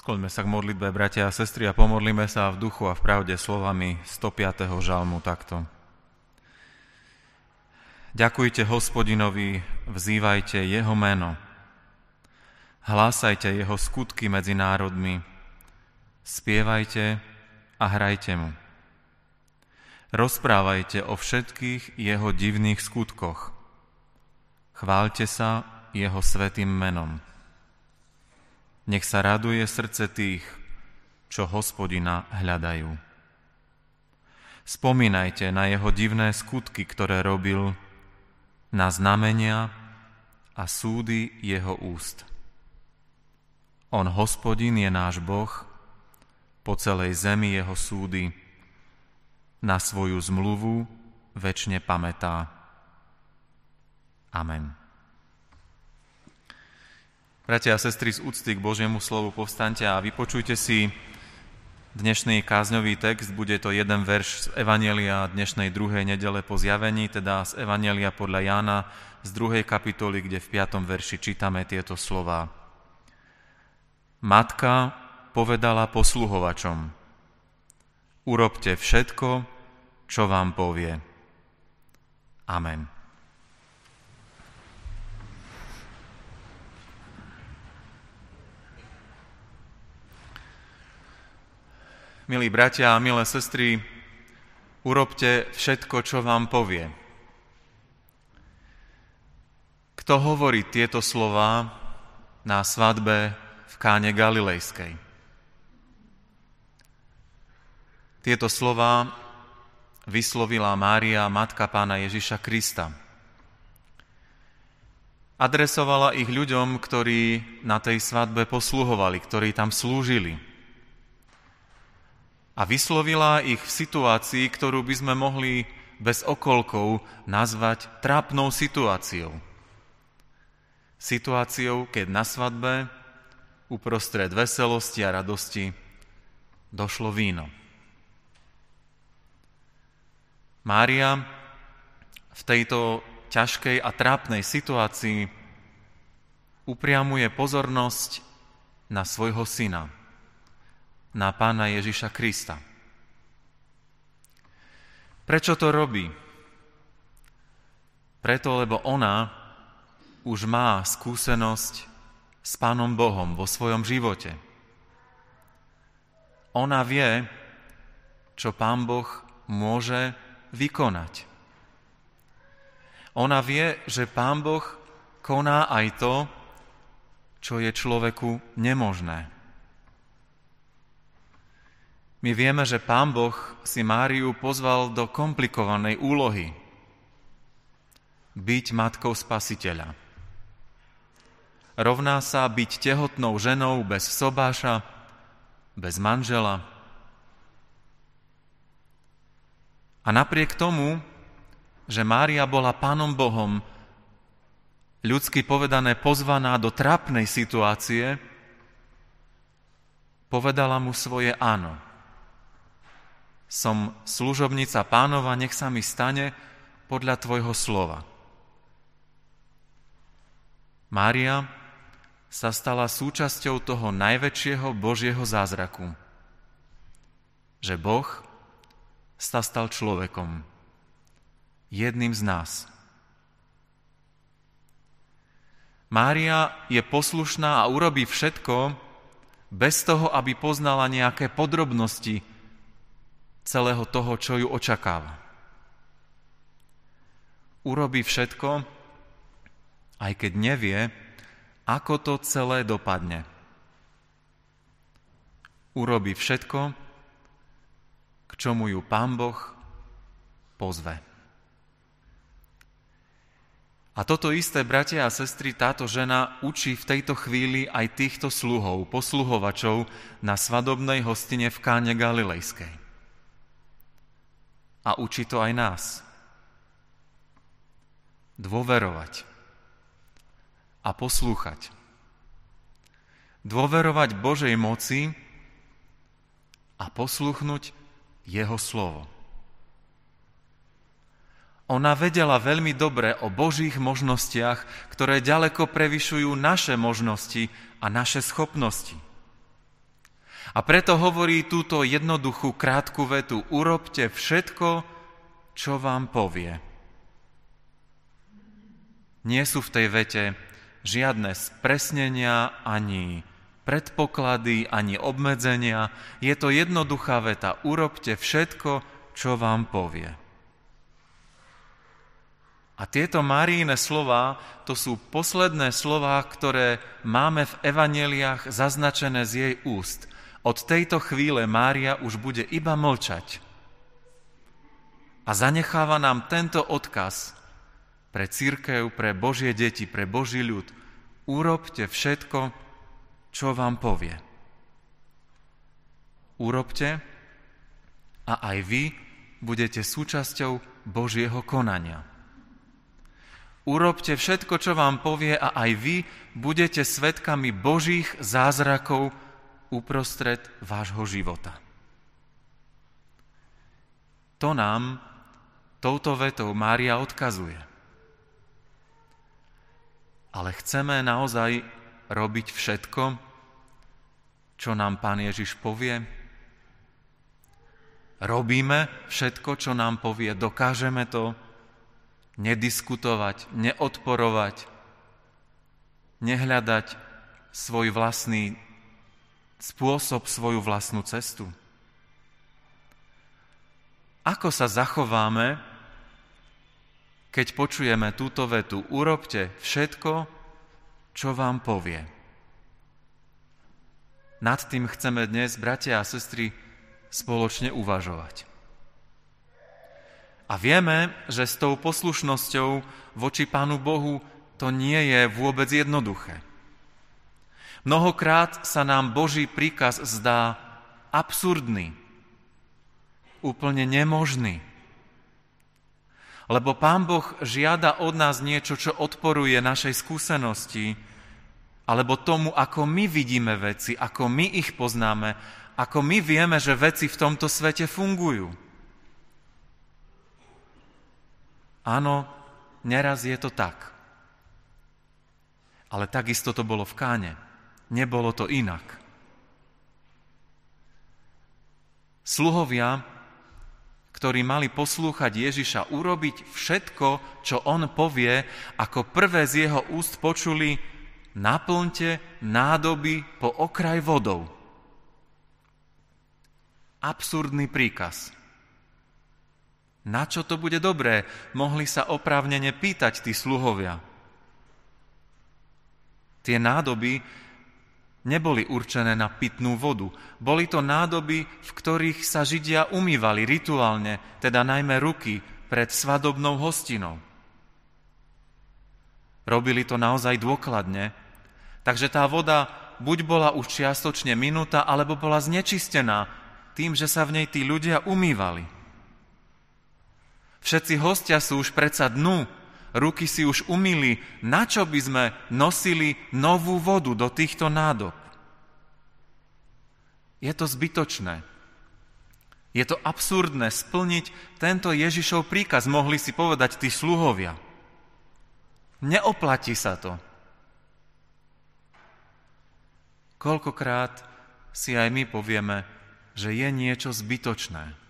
Skloňme sa k modlitbe, bratia a sestry, a pomodlíme sa v duchu a v pravde slovami 105. žalmu takto. Ďakujte hospodinovi, vzývajte jeho meno. Hlásajte jeho skutky medzi národmi. Spievajte a hrajte mu. Rozprávajte o všetkých jeho divných skutkoch. Chválte sa jeho svetým menom. Nech sa raduje srdce tých, čo hospodina hľadajú. Spomínajte na jeho divné skutky, ktoré robil, na znamenia a súdy jeho úst. On, hospodin, je náš Boh, po celej zemi jeho súdy, na svoju zmluvu väčšine pamätá. Amen. Bratia a sestry, z úcty k Božiemu slovu povstaňte a vypočujte si dnešný kázňový text. Bude to jeden verš z Evanielia dnešnej druhej nedele po zjavení, teda z Evanielia podľa Jána z druhej kapitoly, kde v piatom verši čítame tieto slova. Matka povedala posluhovačom, urobte všetko, čo vám povie. Amen. Milí bratia a milé sestry, urobte všetko, čo vám povie. Kto hovorí tieto slova na svadbe v káne Galilejskej? Tieto slova vyslovila Mária, matka pána Ježiša Krista. Adresovala ich ľuďom, ktorí na tej svadbe posluhovali, ktorí tam slúžili – a vyslovila ich v situácii, ktorú by sme mohli bez okolkov nazvať trápnou situáciou. Situáciou, keď na svadbe uprostred veselosti a radosti došlo víno. Mária v tejto ťažkej a trápnej situácii upriamuje pozornosť na svojho syna – na pána Ježiša Krista. Prečo to robí? Preto, lebo ona už má skúsenosť s Pánom Bohom vo svojom živote. Ona vie, čo Pán Boh môže vykonať. Ona vie, že Pán Boh koná aj to, čo je človeku nemožné. My vieme, že Pán Boh si Máriu pozval do komplikovanej úlohy byť matkou spasiteľa. Rovná sa byť tehotnou ženou bez sobáša, bez manžela. A napriek tomu, že Mária bola Pánom Bohom, ľudsky povedané pozvaná do trápnej situácie, povedala mu svoje áno som služobnica pánova, nech sa mi stane podľa tvojho slova. Mária sa stala súčasťou toho najväčšieho Božieho zázraku, že Boh sa stal človekom, jedným z nás. Mária je poslušná a urobí všetko bez toho, aby poznala nejaké podrobnosti celého toho, čo ju očakáva. Urobí všetko, aj keď nevie, ako to celé dopadne. Urobí všetko, k čomu ju Pán Boh pozve. A toto isté, bratia a sestry, táto žena učí v tejto chvíli aj týchto sluhov, posluhovačov na svadobnej hostine v Káne Galilejskej a učí to aj nás. Dôverovať a poslúchať. Dôverovať Božej moci a posluchnúť Jeho slovo. Ona vedela veľmi dobre o Božích možnostiach, ktoré ďaleko prevyšujú naše možnosti a naše schopnosti. A preto hovorí túto jednoduchú krátku vetu, urobte všetko, čo vám povie. Nie sú v tej vete žiadne spresnenia ani predpoklady, ani obmedzenia. Je to jednoduchá veta. Urobte všetko, čo vám povie. A tieto Maríne slova, to sú posledné slova, ktoré máme v evaneliách zaznačené z jej úst. Od tejto chvíle Mária už bude iba mlčať. A zanecháva nám tento odkaz pre církev, pre Božie deti, pre Boží ľud. Urobte všetko, čo vám povie. Urobte a aj vy budete súčasťou Božieho konania. Urobte všetko, čo vám povie a aj vy budete svetkami Božích zázrakov uprostred vášho života. To nám touto vetou Mária odkazuje. Ale chceme naozaj robiť všetko, čo nám Pán Ježiš povie? Robíme všetko, čo nám povie, dokážeme to nediskutovať, neodporovať, nehľadať svoj vlastný spôsob, svoju vlastnú cestu. Ako sa zachováme, keď počujeme túto vetu, urobte všetko, čo vám povie. Nad tým chceme dnes, bratia a sestry, spoločne uvažovať. A vieme, že s tou poslušnosťou voči Pánu Bohu to nie je vôbec jednoduché. Mnohokrát sa nám Boží príkaz zdá absurdný, úplne nemožný. Lebo Pán Boh žiada od nás niečo, čo odporuje našej skúsenosti, alebo tomu, ako my vidíme veci, ako my ich poznáme, ako my vieme, že veci v tomto svete fungujú. Áno, neraz je to tak. Ale takisto to bolo v Káne. Nebolo to inak. Sluhovia, ktorí mali poslúchať Ježiša, urobiť všetko, čo on povie, ako prvé z jeho úst počuli, naplňte nádoby po okraj vodou. Absurdný príkaz. Na čo to bude dobré? Mohli sa oprávnene pýtať tí sluhovia. Tie nádoby neboli určené na pitnú vodu. Boli to nádoby, v ktorých sa Židia umývali rituálne, teda najmä ruky, pred svadobnou hostinou. Robili to naozaj dôkladne, takže tá voda buď bola už čiastočne minúta, alebo bola znečistená tým, že sa v nej tí ľudia umývali. Všetci hostia sú už predsa dnu, ruky si už umýli, na čo by sme nosili novú vodu do týchto nádob? Je to zbytočné. Je to absurdné splniť tento Ježišov príkaz, mohli si povedať tí sluhovia. Neoplatí sa to. Koľkokrát si aj my povieme, že je niečo zbytočné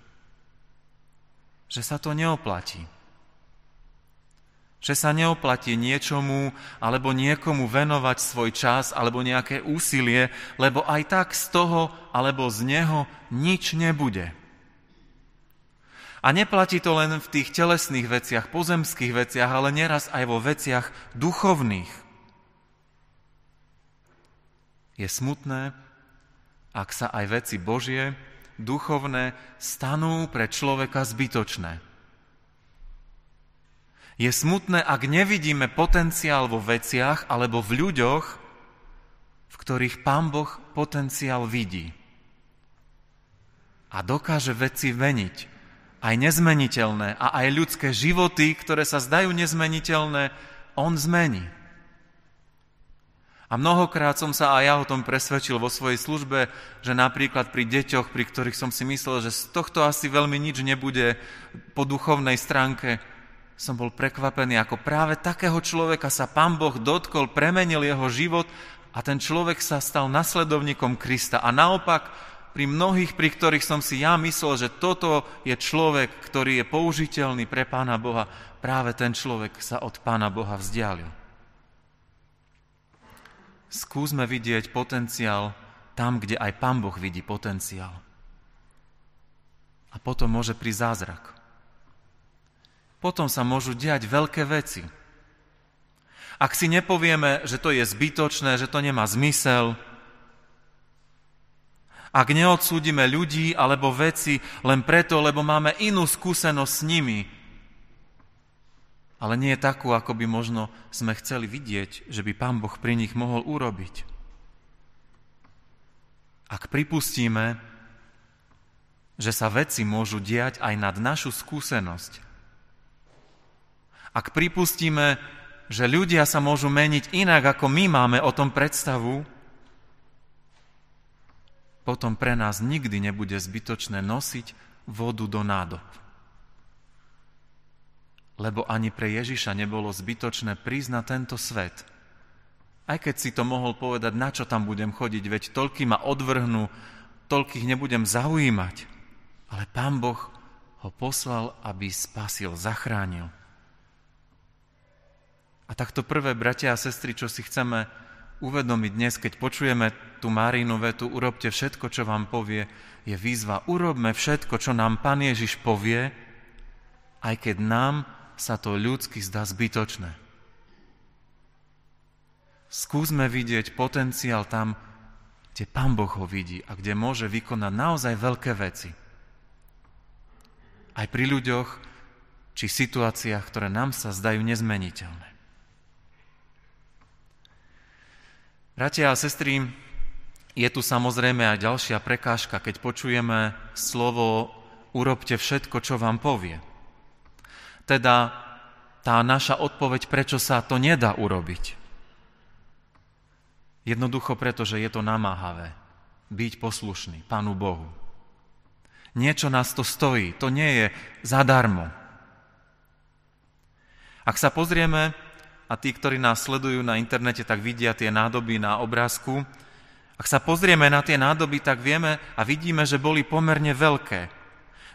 že sa to neoplatí. Že sa neoplatí niečomu alebo niekomu venovať svoj čas alebo nejaké úsilie, lebo aj tak z toho alebo z neho nič nebude. A neplatí to len v tých telesných veciach, pozemských veciach, ale neraz aj vo veciach duchovných. Je smutné, ak sa aj veci Božie duchovné stanú pre človeka zbytočné. Je smutné, ak nevidíme potenciál vo veciach alebo v ľuďoch, v ktorých Pán Boh potenciál vidí. A dokáže veci veniť, aj nezmeniteľné, a aj ľudské životy, ktoré sa zdajú nezmeniteľné, On zmení. A mnohokrát som sa aj ja o tom presvedčil vo svojej službe, že napríklad pri deťoch, pri ktorých som si myslel, že z tohto asi veľmi nič nebude po duchovnej stránke, som bol prekvapený, ako práve takého človeka sa Pán Boh dotkol, premenil jeho život a ten človek sa stal nasledovníkom Krista. A naopak, pri mnohých, pri ktorých som si ja myslel, že toto je človek, ktorý je použiteľný pre Pána Boha, práve ten človek sa od Pána Boha vzdialil. Skúsme vidieť potenciál tam, kde aj Pán Boh vidí potenciál. A potom môže prísť zázrak. Potom sa môžu diať veľké veci. Ak si nepovieme, že to je zbytočné, že to nemá zmysel, ak neodsúdime ľudí alebo veci len preto, lebo máme inú skúsenosť s nimi, ale nie takú, ako by možno sme chceli vidieť, že by Pán Boh pri nich mohol urobiť. Ak pripustíme, že sa veci môžu diať aj nad našu skúsenosť, ak pripustíme, že ľudia sa môžu meniť inak, ako my máme o tom predstavu, potom pre nás nikdy nebude zbytočné nosiť vodu do nádob. Lebo ani pre Ježiša nebolo zbytočné na tento svet. Aj keď si to mohol povedať, na čo tam budem chodiť, veď toľky ma odvrhnú, toľkých nebudem zaujímať. Ale Pán Boh ho poslal, aby spasil, zachránil. A takto prvé, bratia a sestry, čo si chceme uvedomiť dnes, keď počujeme tú Márínu vetu, urobte všetko, čo vám povie, je výzva. Urobme všetko, čo nám Pán Ježiš povie, aj keď nám sa to ľudsky zdá zbytočné. Skúsme vidieť potenciál tam, kde Pán Boh ho vidí a kde môže vykonať naozaj veľké veci. Aj pri ľuďoch či situáciách, ktoré nám sa zdajú nezmeniteľné. Bratia a sestry, je tu samozrejme aj ďalšia prekážka, keď počujeme slovo urobte všetko, čo vám povie. Teda tá naša odpoveď, prečo sa to nedá urobiť. Jednoducho preto, že je to namáhavé byť poslušný Pánu Bohu. Niečo nás to stojí, to nie je zadarmo. Ak sa pozrieme a tí, ktorí nás sledujú na internete, tak vidia tie nádoby na obrázku. Ak sa pozrieme na tie nádoby, tak vieme a vidíme, že boli pomerne veľké.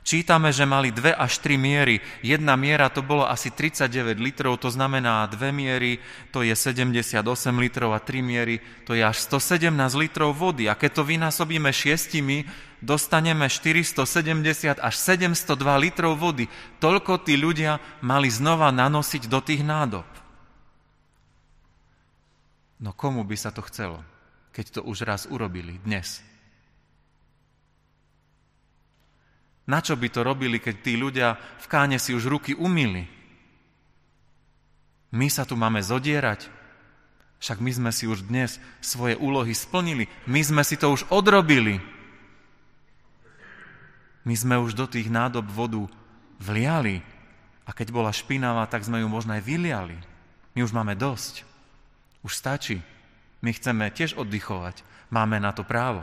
Čítame, že mali dve až tri miery. Jedna miera to bolo asi 39 litrov, to znamená dve miery, to je 78 litrov a tri miery, to je až 117 litrov vody. A keď to vynásobíme šiestimi, dostaneme 470 až 702 litrov vody. Toľko tí ľudia mali znova nanosiť do tých nádob. No komu by sa to chcelo, keď to už raz urobili dnes? Na čo by to robili, keď tí ľudia v káne si už ruky umýli? My sa tu máme zodierať, však my sme si už dnes svoje úlohy splnili, my sme si to už odrobili. My sme už do tých nádob vodu vliali a keď bola špinavá, tak sme ju možno aj vyliali. My už máme dosť. Už stačí. My chceme tiež oddychovať. Máme na to právo.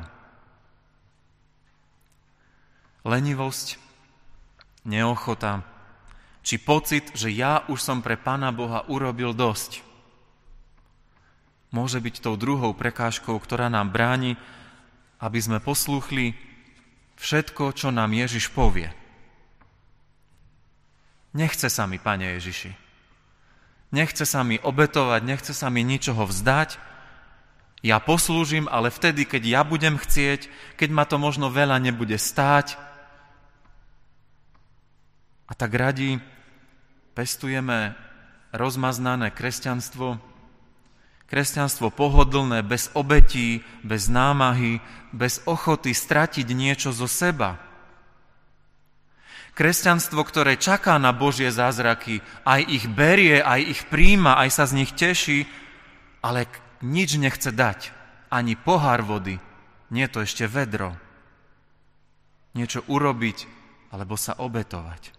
Lenivosť, neochota, či pocit, že ja už som pre Pána Boha urobil dosť. Môže byť tou druhou prekážkou, ktorá nám bráni, aby sme poslúchli všetko, čo nám Ježiš povie. Nechce sa mi, Pane Ježiši nechce sa mi obetovať, nechce sa mi ničoho vzdať. Ja poslúžim, ale vtedy, keď ja budem chcieť, keď ma to možno veľa nebude stáť. A tak radi pestujeme rozmaznané kresťanstvo, kresťanstvo pohodlné, bez obetí, bez námahy, bez ochoty stratiť niečo zo seba. Kresťanstvo, ktoré čaká na Božie zázraky, aj ich berie, aj ich príjma, aj sa z nich teší, ale nič nechce dať. Ani pohár vody, nie to ešte vedro. Niečo urobiť, alebo sa obetovať.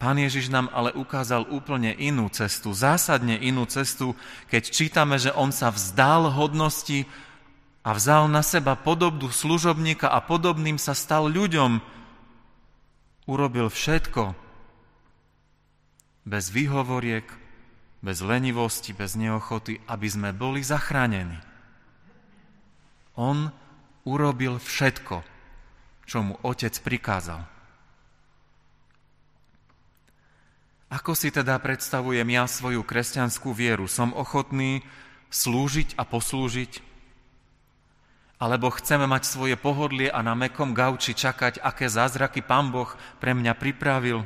Pán Ježiš nám ale ukázal úplne inú cestu, zásadne inú cestu, keď čítame, že on sa vzdal hodnosti a vzal na seba podobdu služobníka a podobným sa stal ľuďom, urobil všetko bez výhovoriek, bez lenivosti, bez neochoty, aby sme boli zachránení. On urobil všetko, čo mu otec prikázal. Ako si teda predstavujem ja svoju kresťanskú vieru? Som ochotný slúžiť a poslúžiť? Alebo chceme mať svoje pohodlie a na mekom gauči čakať, aké zázraky Pán Boh pre mňa pripravil?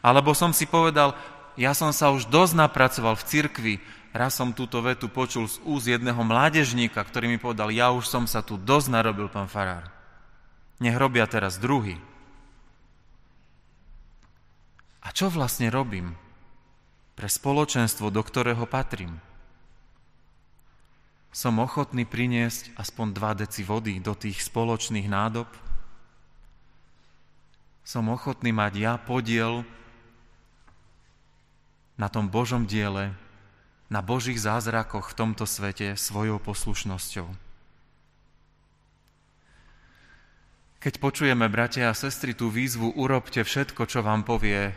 Alebo som si povedal, ja som sa už dosť napracoval v cirkvi, raz som túto vetu počul z úz jedného mládežníka, ktorý mi povedal, ja už som sa tu dosť narobil, pán farár. Nech robia teraz druhý. A čo vlastne robím pre spoločenstvo, do ktorého patrím? Som ochotný priniesť aspoň dva deci vody do tých spoločných nádob? Som ochotný mať ja podiel na tom Božom diele, na Božích zázrakoch v tomto svete svojou poslušnosťou. Keď počujeme, bratia a sestry, tú výzvu urobte všetko, čo vám povie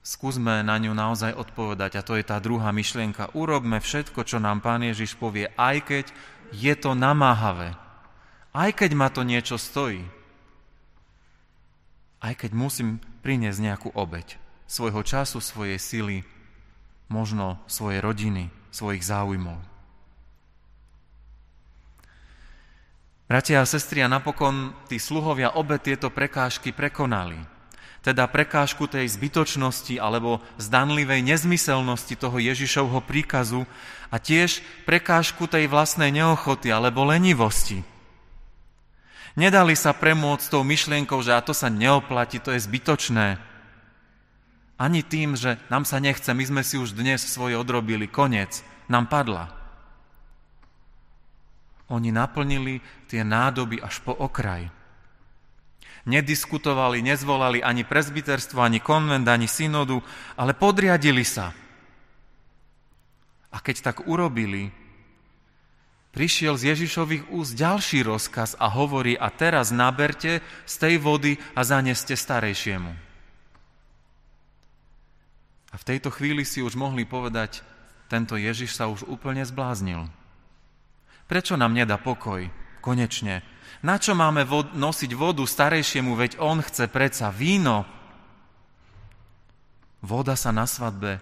Skúsme na ňu naozaj odpovedať a to je tá druhá myšlienka. Urobme všetko, čo nám Pán Ježiš povie, aj keď je to namáhavé. Aj keď ma to niečo stojí. Aj keď musím priniesť nejakú obeď svojho času, svojej sily, možno svojej rodiny, svojich záujmov. Bratia a sestri, a napokon tí sluhovia obe tieto prekážky prekonali teda prekážku tej zbytočnosti alebo zdanlivej nezmyselnosti toho Ježišovho príkazu a tiež prekážku tej vlastnej neochoty alebo lenivosti. Nedali sa premôcť tou myšlienkou, že a to sa neoplatí, to je zbytočné. Ani tým, že nám sa nechce, my sme si už dnes svoje odrobili, koniec, nám padla. Oni naplnili tie nádoby až po okraj nediskutovali, nezvolali ani prezbiterstvo, ani konvent, ani synodu, ale podriadili sa. A keď tak urobili, prišiel z Ježišových úst ďalší rozkaz a hovorí, a teraz naberte z tej vody a zaneste starejšiemu. A v tejto chvíli si už mohli povedať, tento Ježiš sa už úplne zbláznil. Prečo nám nedá pokoj? Konečne, na čo máme vod- nosiť vodu starejšiemu, veď on chce predsa víno? Voda sa na svadbe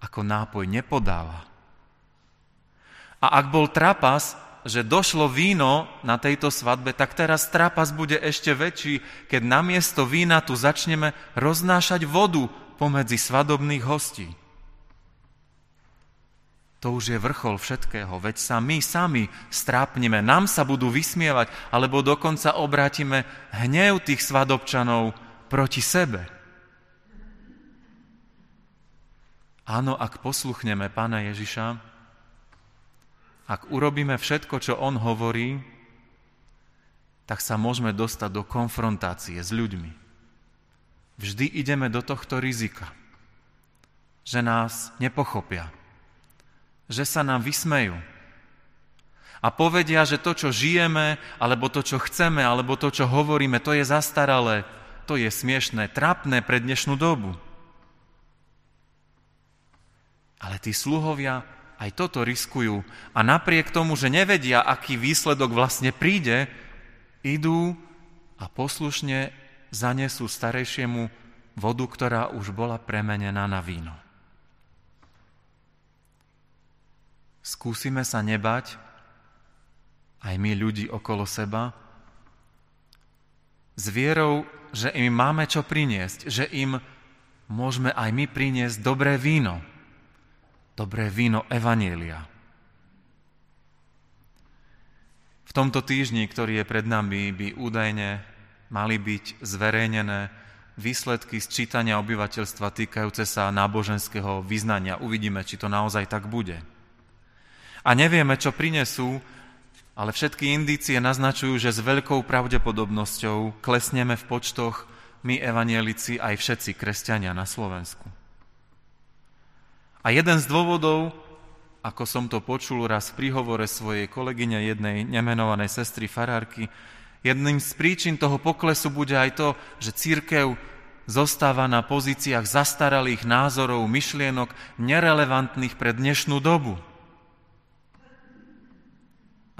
ako nápoj nepodáva. A ak bol trapas, že došlo víno na tejto svadbe, tak teraz trapas bude ešte väčší, keď namiesto vína tu začneme roznášať vodu pomedzi svadobných hostí. To už je vrchol všetkého, veď sa my sami strápneme, nám sa budú vysmievať, alebo dokonca obrátime hnev tých svadobčanov proti sebe. Áno, ak posluchneme Pána Ježiša, ak urobíme všetko, čo On hovorí, tak sa môžeme dostať do konfrontácie s ľuďmi. Vždy ideme do tohto rizika, že nás nepochopia, že sa nám vysmejú. A povedia, že to, čo žijeme, alebo to, čo chceme, alebo to, čo hovoríme, to je zastaralé, to je smiešné, trápne pre dnešnú dobu. Ale tí sluhovia aj toto riskujú a napriek tomu, že nevedia, aký výsledok vlastne príde, idú a poslušne zanesú starejšiemu vodu, ktorá už bola premenená na víno. Skúsime sa nebať, aj my ľudí okolo seba, s vierou, že im máme čo priniesť, že im môžeme aj my priniesť dobré víno, dobré víno Evanielia. V tomto týždni, ktorý je pred nami, by údajne mali byť zverejnené výsledky sčítania obyvateľstva týkajúce sa náboženského vyznania. Uvidíme, či to naozaj tak bude a nevieme, čo prinesú, ale všetky indície naznačujú, že s veľkou pravdepodobnosťou klesneme v počtoch my evanielici aj všetci kresťania na Slovensku. A jeden z dôvodov, ako som to počul raz v príhovore svojej kolegyne jednej nemenovanej sestry farárky, jedným z príčin toho poklesu bude aj to, že církev zostáva na pozíciách zastaralých názorov, myšlienok, nerelevantných pre dnešnú dobu.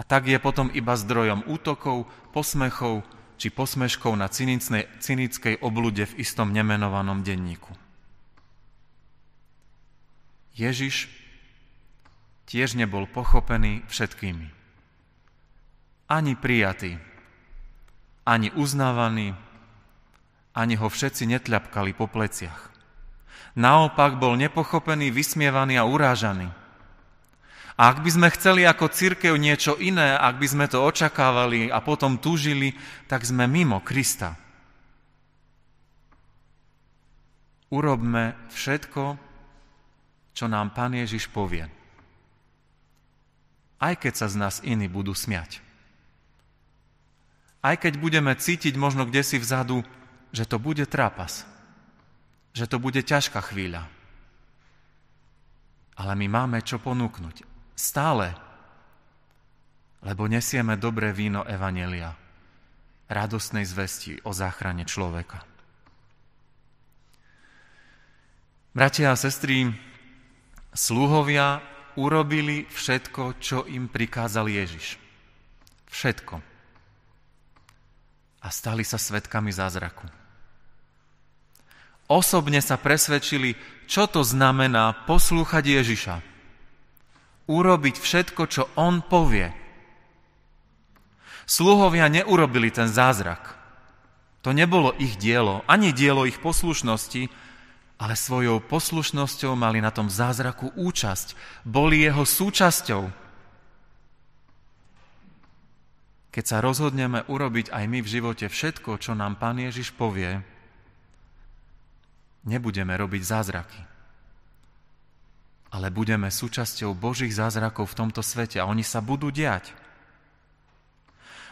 A tak je potom iba zdrojom útokov, posmechov či posmeškov na cynickej oblude v istom nemenovanom denníku. Ježiš tiež nebol pochopený všetkými. Ani prijatý, ani uznávaný, ani ho všetci netľapkali po pleciach. Naopak bol nepochopený, vysmievaný a urážaný. A ak by sme chceli ako církev niečo iné, ak by sme to očakávali a potom túžili, tak sme mimo Krista. Urobme všetko, čo nám Pán Ježiš povie. Aj keď sa z nás iní budú smiať. Aj keď budeme cítiť možno kde si vzadu, že to bude trápas, že to bude ťažká chvíľa. Ale my máme čo ponúknuť. Stále. Lebo nesieme dobré víno Evanelia, radostnej zvesti o záchrane človeka. Bratia a sestry, sluhovia urobili všetko, čo im prikázal Ježiš. Všetko. A stali sa svetkami zázraku osobne sa presvedčili, čo to znamená poslúchať Ježiša. Urobiť všetko, čo On povie. Sluhovia neurobili ten zázrak. To nebolo ich dielo, ani dielo ich poslušnosti, ale svojou poslušnosťou mali na tom zázraku účasť. Boli jeho súčasťou. Keď sa rozhodneme urobiť aj my v živote všetko, čo nám Pán Ježiš povie, nebudeme robiť zázraky, ale budeme súčasťou Božích zázrakov v tomto svete a oni sa budú diať.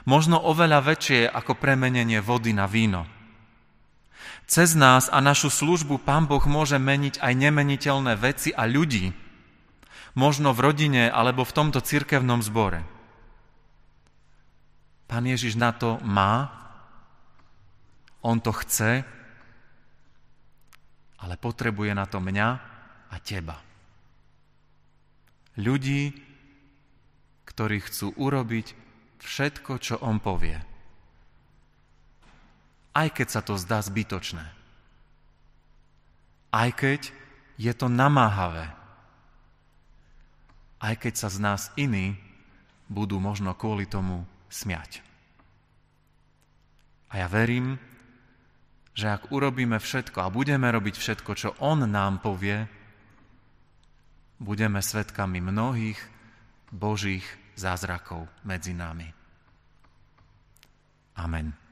Možno oveľa väčšie ako premenenie vody na víno. Cez nás a našu službu Pán Boh môže meniť aj nemeniteľné veci a ľudí. Možno v rodine alebo v tomto cirkevnom zbore. Pán Ježiš na to má, on to chce ale potrebuje na to mňa a teba. Ľudí, ktorí chcú urobiť všetko, čo on povie. Aj keď sa to zdá zbytočné. Aj keď je to namáhavé. Aj keď sa z nás iní budú možno kvôli tomu smiať. A ja verím, že ak urobíme všetko a budeme robiť všetko, čo On nám povie, budeme svetkami mnohých Božích zázrakov medzi nami. Amen.